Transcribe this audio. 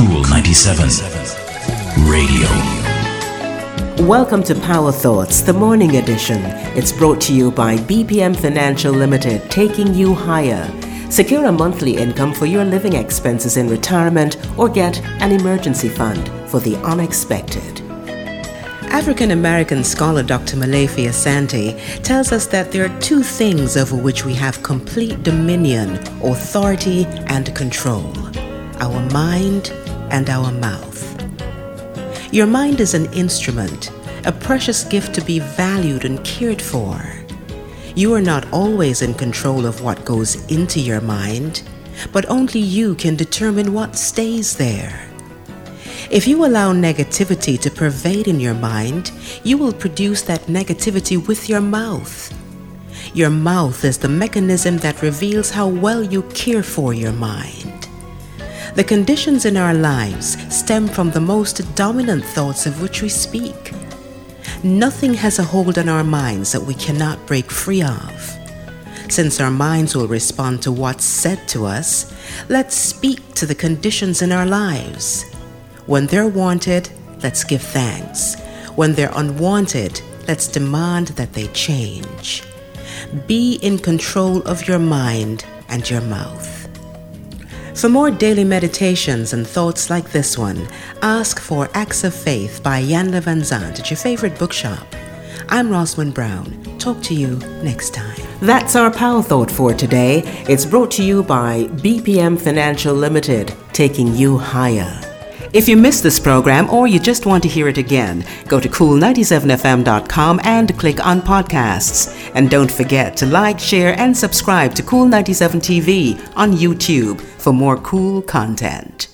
Cool 97 Radio. Welcome to Power Thoughts, the morning edition. It's brought to you by BPM Financial Limited, taking you higher. Secure a monthly income for your living expenses in retirement or get an emergency fund for the unexpected. African American scholar Dr. Molefi Asante tells us that there are two things over which we have complete dominion, authority, and control our mind and our mouth. Your mind is an instrument, a precious gift to be valued and cared for. You are not always in control of what goes into your mind, but only you can determine what stays there. If you allow negativity to pervade in your mind, you will produce that negativity with your mouth. Your mouth is the mechanism that reveals how well you care for your mind. The conditions in our lives stem from the most dominant thoughts of which we speak. Nothing has a hold on our minds that we cannot break free of. Since our minds will respond to what's said to us, let's speak to the conditions in our lives. When they're wanted, let's give thanks. When they're unwanted, let's demand that they change. Be in control of your mind and your mouth. For more daily meditations and thoughts like this one, ask for Acts of Faith by Iyanla Vanzant at your favorite bookshop. I'm Rosalind Brown. Talk to you next time. That's our Power Thought for today. It's brought to you by BPM Financial Limited, taking you higher. If you missed this program or you just want to hear it again, go to cool97fm.com and click on podcasts. And don't forget to like, share, and subscribe to Cool 97 TV on YouTube for more cool content.